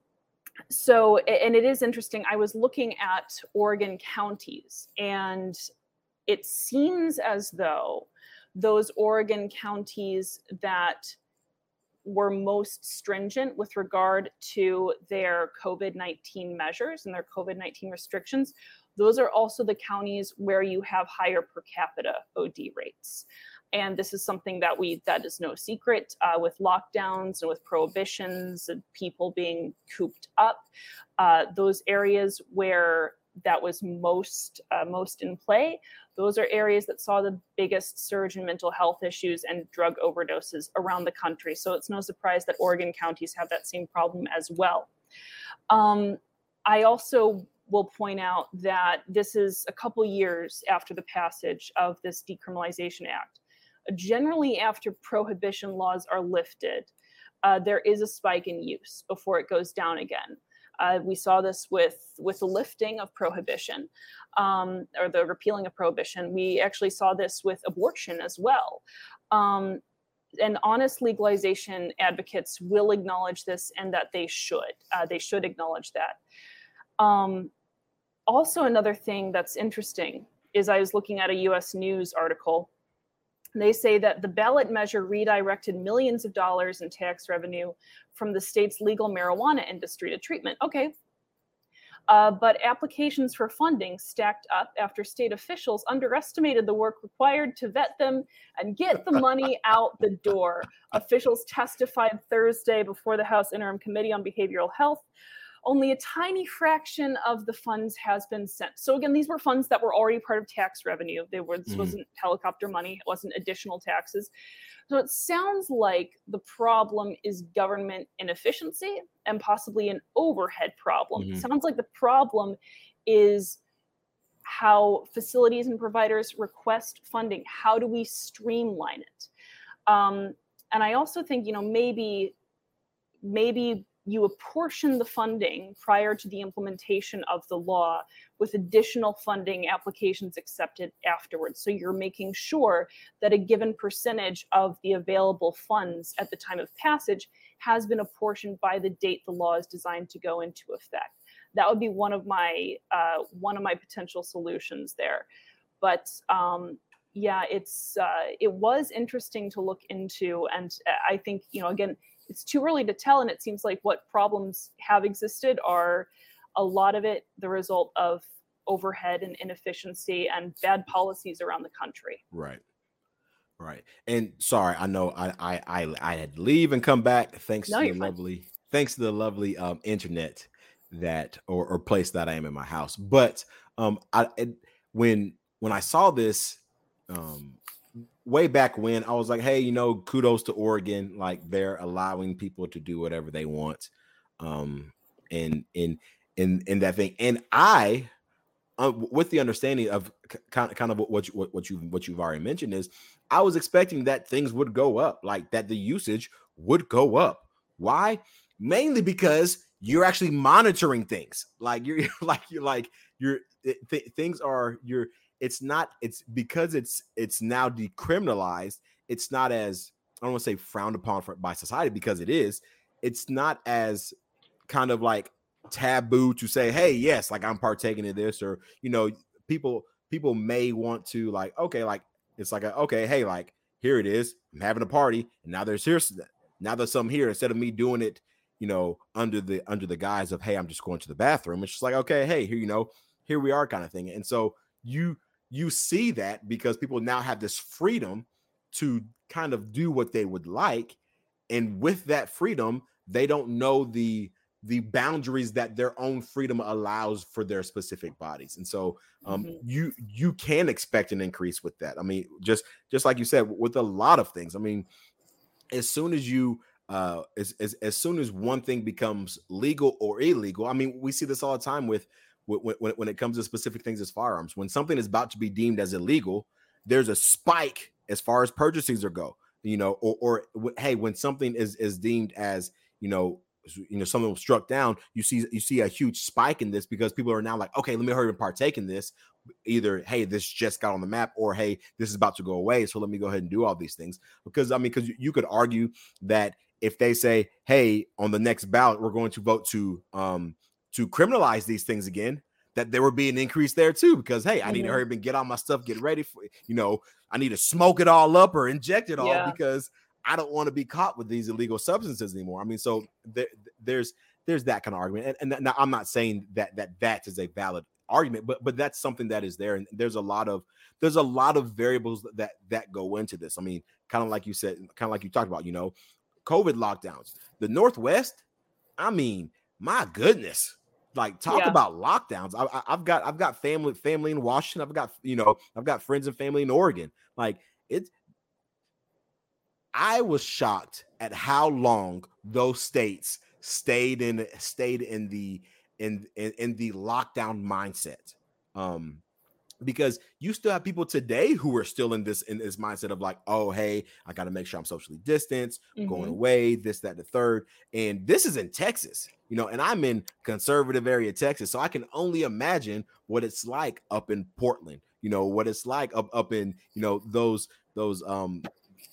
so, and it is interesting. I was looking at Oregon counties, and it seems as though those Oregon counties that were most stringent with regard to their COVID 19 measures and their COVID 19 restrictions, those are also the counties where you have higher per capita OD rates and this is something that we that is no secret uh, with lockdowns and with prohibitions and people being cooped up uh, those areas where that was most uh, most in play those are areas that saw the biggest surge in mental health issues and drug overdoses around the country. So it's no surprise that oregon counties have that same problem as well. Um, i also will point out that this is a couple years after the passage of this decriminalization act generally after prohibition laws are lifted, uh, there is a spike in use before it goes down again. Uh, we saw this with with the lifting of prohibition um, or the repealing of prohibition. We actually saw this with abortion as well. Um, and honest legalization advocates will acknowledge this and that they should. Uh, they should acknowledge that. Um, also, another thing that's interesting is I was looking at a US News article They say that the ballot measure redirected millions of dollars in tax revenue from the state's legal marijuana industry to treatment. Okay. Uh, but applications for funding stacked up after state officials underestimated the work required to vet them and get the money out the door. Officials testified Thursday before the House Interim Committee on Behavioral Health only a tiny fraction of the funds has been sent. So again, these were funds that were already part of tax revenue. They were this mm. wasn't helicopter money, it wasn't additional taxes. So it sounds like the problem is government inefficiency and possibly an overhead problem. Mm-hmm. It sounds like the problem is how facilities and providers request funding. How do we streamline it? Um, and I also think, you know, maybe maybe you apportion the funding prior to the implementation of the law with additional funding applications accepted afterwards. So you're making sure that a given percentage of the available funds at the time of passage has been apportioned by the date the law is designed to go into effect. That would be one of my uh, one of my potential solutions there. But um, yeah, it's uh, it was interesting to look into, and uh, I think you know again it's too early to tell and it seems like what problems have existed are a lot of it the result of overhead and inefficiency and bad policies around the country. Right. Right. And sorry i know i i i, I had to leave and come back. Thanks no, to the lovely thanks to the lovely um internet that or, or place that i am in my house. But um i it, when when i saw this um way back when I was like, hey, you know, kudos to Oregon, like they're allowing people to do whatever they want, um, in in in in that thing. And I, uh, with the understanding of kind of kind of what you, what you what you've already mentioned is, I was expecting that things would go up, like that the usage would go up. Why? Mainly because you're actually monitoring things. Like you're like you're like you're th- things are you're it's not it's because it's it's now decriminalized it's not as i don't want to say frowned upon for, by society because it is it's not as kind of like taboo to say hey yes like i'm partaking in this or you know people people may want to like okay like it's like a, okay hey like here it is i'm having a party and now there's here now there's some here instead of me doing it you know under the under the guise of hey i'm just going to the bathroom it's just like okay hey here you know here we are kind of thing and so you you see that because people now have this freedom to kind of do what they would like and with that freedom they don't know the the boundaries that their own freedom allows for their specific bodies. And so um mm-hmm. you you can expect an increase with that. I mean just just like you said with a lot of things. I mean as soon as you uh as, as as soon as one thing becomes legal or illegal i mean we see this all the time with when, when, when it comes to specific things as firearms. When something is about to be deemed as illegal, there's a spike as far as purchases are go. You know, or, or hey, when something is is deemed as you know you know something was struck down you see you see a huge spike in this because people are now like okay let me hurry and partake in this either hey this just got on the map or hey this is about to go away so let me go ahead and do all these things because i mean because you could argue that if they say hey on the next ballot we're going to vote to um to criminalize these things again, that there would be an increase there too. Because hey, I mm-hmm. need to mm-hmm. hurry up and get all my stuff, get ready for you know, I need to smoke it all up or inject it all yeah. because I don't want to be caught with these illegal substances anymore. I mean, so there, there's there's that kind of argument, and, and now I'm not saying that that that is a valid argument, but but that's something that is there, and there's a lot of there's a lot of variables that that go into this. I mean, kind of like you said, kind of like you talked about, you know, COVID lockdowns, the Northwest. I mean, my goodness, like talk yeah. about lockdowns. I, have got I've got family family in Washington. I've got you know I've got friends and family in Oregon. Like it's. I was shocked at how long those states stayed in stayed in the in in, in the lockdown mindset. Um, because you still have people today who are still in this in this mindset of like, oh, hey, I got to make sure I'm socially distanced, mm-hmm. going away, this, that, the third. And this is in Texas, you know, and I'm in conservative area Texas, so I can only imagine what it's like up in Portland, you know, what it's like up up in you know those those um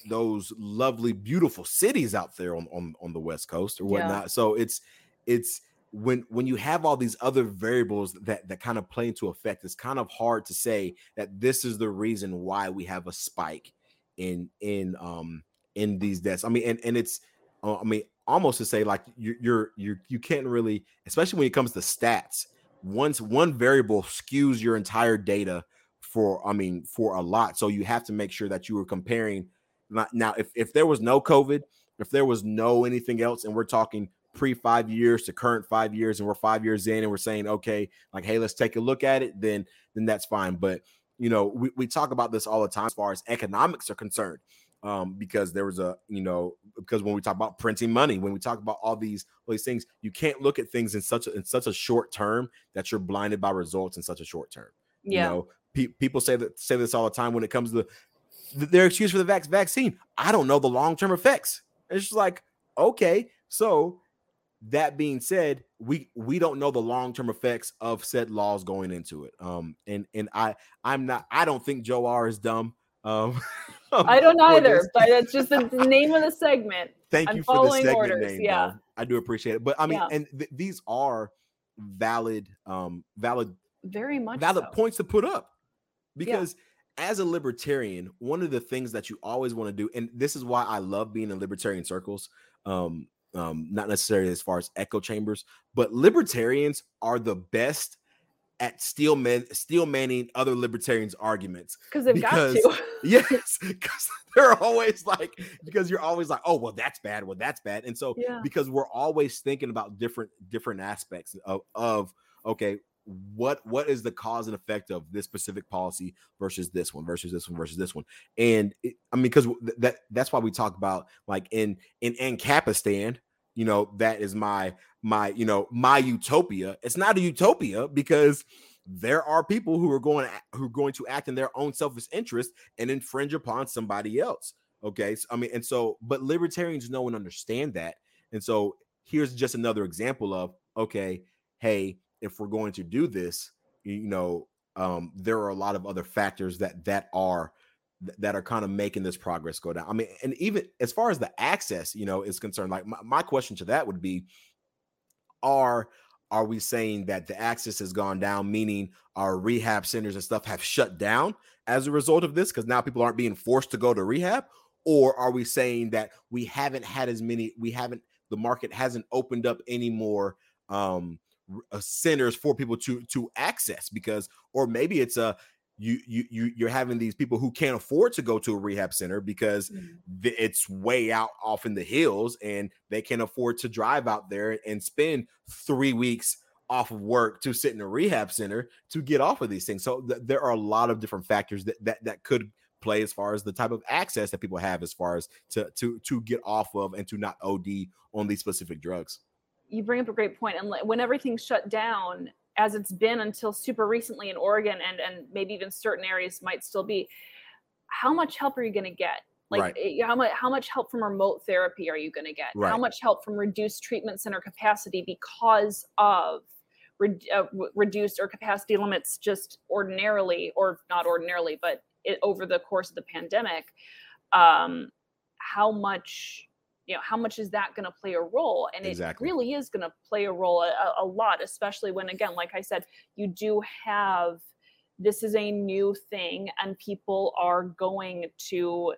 those lovely, beautiful cities out there on on, on the West Coast or whatnot. Yeah. So it's it's when when you have all these other variables that that kind of play into effect it's kind of hard to say that this is the reason why we have a spike in in um in these deaths. I mean, and and it's uh, I mean almost to say like you're you're you you can't really, especially when it comes to stats. Once one variable skews your entire data for I mean for a lot, so you have to make sure that you were comparing. Now, if if there was no COVID, if there was no anything else, and we're talking pre five years to current five years, and we're five years in, and we're saying okay, like hey, let's take a look at it, then then that's fine. But you know, we, we talk about this all the time as far as economics are concerned. Um, because there was a, you know, because when we talk about printing money, when we talk about all these all these things, you can't look at things in such a in such a short term that you're blinded by results in such a short term. Yeah. You know, pe- people say that say this all the time when it comes to the, their excuse for the vac- vaccine. I don't know the long term effects. It's just like, okay, so that being said, we we don't know the long term effects of said laws going into it. Um, and and I I'm not I don't think Joe R is dumb. Um, I don't either, but it's just the name of the segment. Thank I'm you for the segment orders. name. Yeah, though. I do appreciate it. But I mean, yeah. and th- these are valid, um, valid, very much valid so. points to put up because. Yeah as a libertarian, one of the things that you always want to do, and this is why I love being in libertarian circles, um, um, not necessarily as far as echo chambers, but libertarians are the best at steel man steel manning other libertarians' arguments because they've because, got to. yes, because they're always like because you're always like, oh well, that's bad, well that's bad, and so yeah. because we're always thinking about different different aspects of of okay, what what is the cause and effect of this specific policy versus this one versus this one versus this one? And it, i mean because that that's why we talk about like in in ancapistan you know that is my my you know my utopia. It's not a utopia because there are people who are going to, who are going to act in their own selfish interest and infringe upon somebody else okay? So, i mean and so but libertarians know and understand that. And so here's just another example of okay hey if we're going to do this, you know, um, there are a lot of other factors that that are that are kind of making this progress go down. I mean, and even as far as the access, you know, is concerned, like my, my question to that would be, are are we saying that the access has gone down, meaning our rehab centers and stuff have shut down as a result of this? Because now people aren't being forced to go to rehab, or are we saying that we haven't had as many, we haven't, the market hasn't opened up anymore um uh, centers for people to to access because or maybe it's a you you you you're having these people who can't afford to go to a rehab center because mm-hmm. it's way out off in the hills and they can't afford to drive out there and spend 3 weeks off of work to sit in a rehab center to get off of these things. So th- there are a lot of different factors that that that could play as far as the type of access that people have as far as to to to get off of and to not OD on these specific drugs you bring up a great point. And when everything's shut down, as it's been until super recently in Oregon, and and maybe even certain areas might still be, how much help are you going to get? Like right. Eh, how much how much help from remote therapy are you going to get? Right. How much help from reduced treatment center capacity because of re- uh, reduced or capacity limits just ordinarily or not ordinarily, but it, over the course of the pandemic? Um, how much you know how much is that going to play a role and exactly. it really is going to play a role a, a lot especially when again like i said you do have this is a new thing and people are going to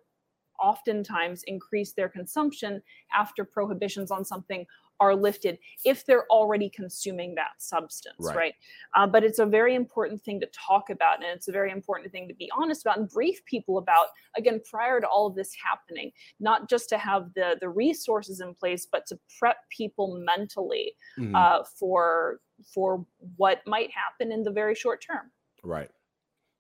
oftentimes increase their consumption after prohibitions on something are lifted if they're already consuming that substance, right? right? Uh, but it's a very important thing to talk about, and it's a very important thing to be honest about and brief people about. Again, prior to all of this happening, not just to have the the resources in place, but to prep people mentally mm-hmm. uh, for for what might happen in the very short term. Right.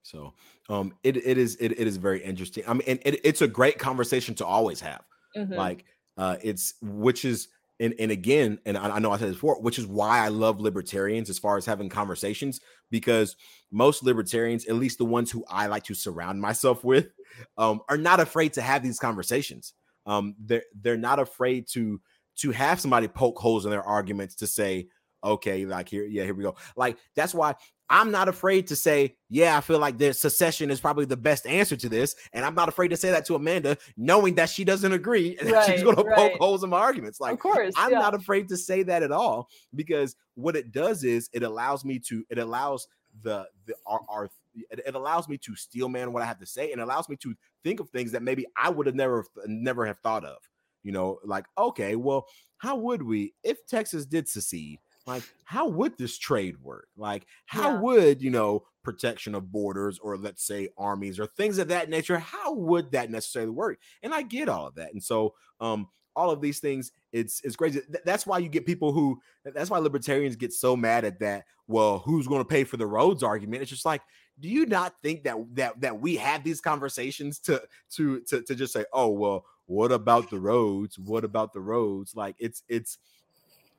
So um it it is it, it is very interesting. I mean, and it, it's a great conversation to always have. Mm-hmm. Like uh it's which is and and again, and I, I know I said this before, which is why I love libertarians as far as having conversations, because most libertarians, at least the ones who I like to surround myself with, um, are not afraid to have these conversations. Um, they're they're not afraid to to have somebody poke holes in their arguments to say, okay, like here, yeah, here we go. Like that's why I'm not afraid to say, yeah, I feel like the secession is probably the best answer to this. And I'm not afraid to say that to Amanda, knowing that she doesn't agree and right, she's going to right. poke holes in my arguments. Like, of course, I'm yeah. not afraid to say that at all because what it does is it allows me to, it allows the the our, our it, it, allows me to steel man what I have to say and allows me to think of things that maybe I would have never never have thought of. You know, like okay, well, how would we if Texas did secede? Like, how would this trade work? Like, how yeah. would you know protection of borders or let's say armies or things of that nature? How would that necessarily work? And I get all of that, and so um, all of these things it's it's crazy that's why you get people who that's why libertarians get so mad at that well who's going to pay for the roads argument it's just like do you not think that that that we have these conversations to to to, to just say oh well what about the roads what about the roads like it's it's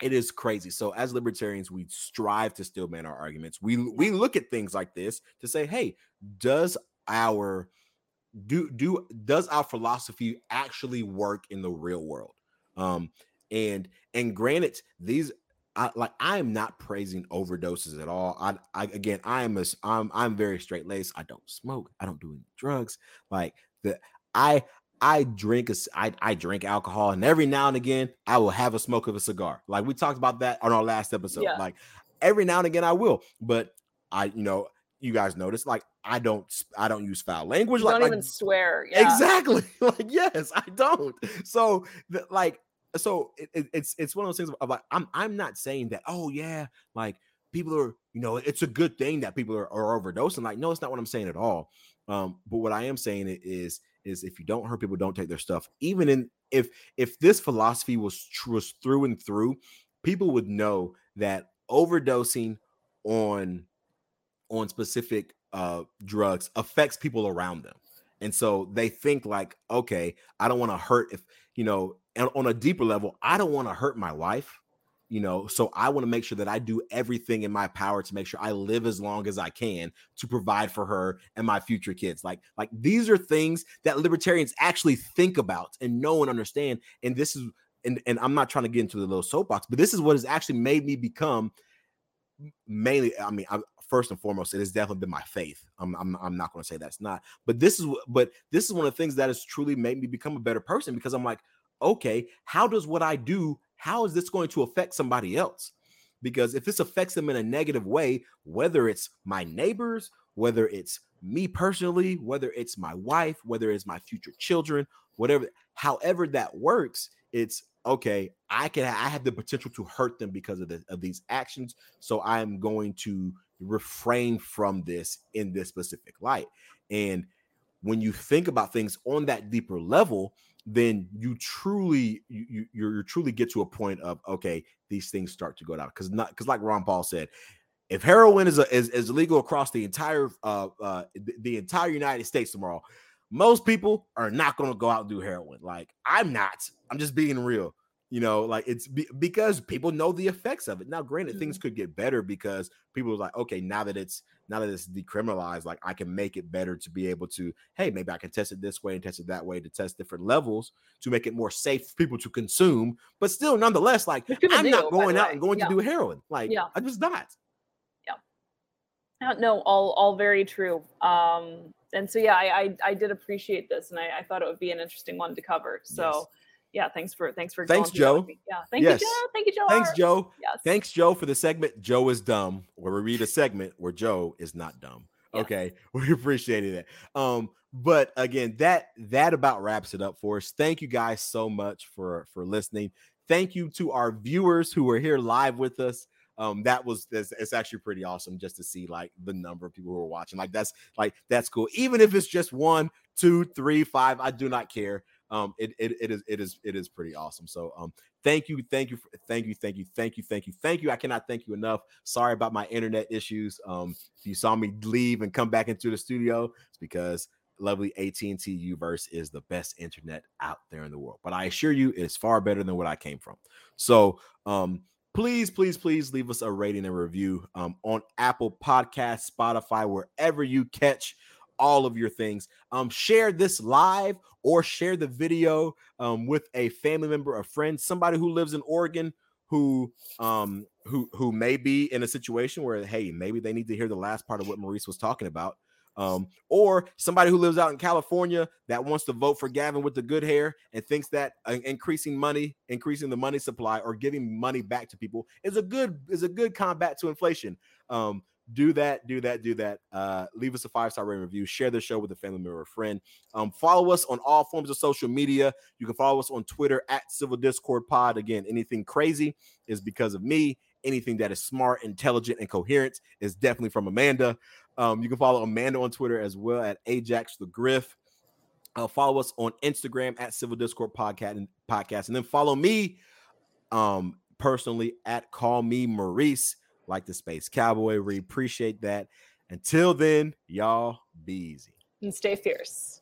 it is crazy so as libertarians we strive to steel man our arguments we we look at things like this to say hey does our do do does our philosophy actually work in the real world um and and granted these I, like I am not praising overdoses at all. I, I again, I am a, I'm I'm very straight laced. I don't smoke. I don't do any drugs. Like the I I drink a, I, I drink alcohol, and every now and again I will have a smoke of a cigar. Like we talked about that on our last episode. Yeah. Like every now and again I will, but I you know you guys notice like I don't I don't use foul language. You like, don't like, even swear. Yeah. Exactly. like yes, I don't. So the, like so it, it, it's it's one of those things of like I'm I'm not saying that oh yeah like people are you know it's a good thing that people are, are overdosing like no it's not what I'm saying at all um but what I am saying is is if you don't hurt people don't take their stuff. Even in if if this philosophy was was through and through people would know that overdosing on on specific uh drugs affects people around them. And so they think like okay i don't want to hurt if you know and on a deeper level, I don't want to hurt my wife, you know, so I want to make sure that I do everything in my power to make sure I live as long as I can to provide for her and my future kids. Like, like these are things that libertarians actually think about and know and understand. And this is, and, and I'm not trying to get into the little soapbox, but this is what has actually made me become mainly. I mean, I, first and foremost, it has definitely been my faith. I'm, I'm, I'm not going to say that's not, but this is, but this is one of the things that has truly made me become a better person because I'm like, okay, how does what I do, how is this going to affect somebody else? Because if this affects them in a negative way, whether it's my neighbors, whether it's me personally, whether it's my wife, whether it's my future children, whatever, however that works, it's okay. I can I have the potential to hurt them because of, the, of these actions, so I am going to refrain from this in this specific light. And when you think about things on that deeper level, then you truly you you you truly get to a point of okay, these things start to go down because not because like Ron Paul said, if heroin is a, is, is legal across the entire uh uh the, the entire United States tomorrow, most people are not going to go out and do heroin. Like I'm not. I'm just being real. You know, like it's be, because people know the effects of it. Now, granted, mm-hmm. things could get better because people are like, okay, now that it's now that it's decriminalized, like I can make it better to be able to, hey, maybe I can test it this way and test it that way to test different levels to make it more safe for people to consume. But still, nonetheless, like I'm do, not going out and going yeah. to do heroin. Like, yeah. I'm just not. Yeah. No, all all very true. Um, and so yeah, I, I, I did appreciate this, and I, I thought it would be an interesting one to cover. So. Yes yeah, thanks for thanks for thanks, Joe. Yeah, thank yes. you, Joe. Thank you, Joe. Thanks, Joe. Yes. Thanks, Joe, for the segment. Joe is dumb. Where we read a segment where Joe is not dumb. Yes. Okay, we appreciated it. Um, but again, that that about wraps it up for us. Thank you guys so much for for listening. Thank you to our viewers who are here live with us. Um, that was it's, it's actually pretty awesome just to see like the number of people who are watching. Like that's like that's cool. Even if it's just one, two, three, five, I do not care um, it, it, it is it is it is pretty awesome. So um, thank you, thank you, thank you, thank you, thank you, thank you, thank you. I cannot thank you enough. Sorry about my internet issues. Um, if you saw me leave and come back into the studio, it's because lovely AT&T Uverse is the best internet out there in the world. But I assure you, it's far better than what I came from. So um, please, please, please leave us a rating and review um, on Apple Podcast, Spotify, wherever you catch all of your things. Um, share this live or share the video um, with a family member, a friend, somebody who lives in Oregon who um who who may be in a situation where hey maybe they need to hear the last part of what Maurice was talking about um, or somebody who lives out in California that wants to vote for Gavin with the good hair and thinks that uh, increasing money, increasing the money supply, or giving money back to people is a good is a good combat to inflation. Um, do that, do that, do that. Uh, leave us a five star rating review. Share the show with a family member or friend. Um, follow us on all forms of social media. You can follow us on Twitter at Civil Discord Pod. Again, anything crazy is because of me. Anything that is smart, intelligent, and coherent is definitely from Amanda. Um, you can follow Amanda on Twitter as well at Ajax the Griff. Uh, follow us on Instagram at Civil Discord Podcast and Podcast, and then follow me um, personally at Call Me Maurice like the Space Cowboy. We appreciate that. Until then, y'all be easy and stay fierce.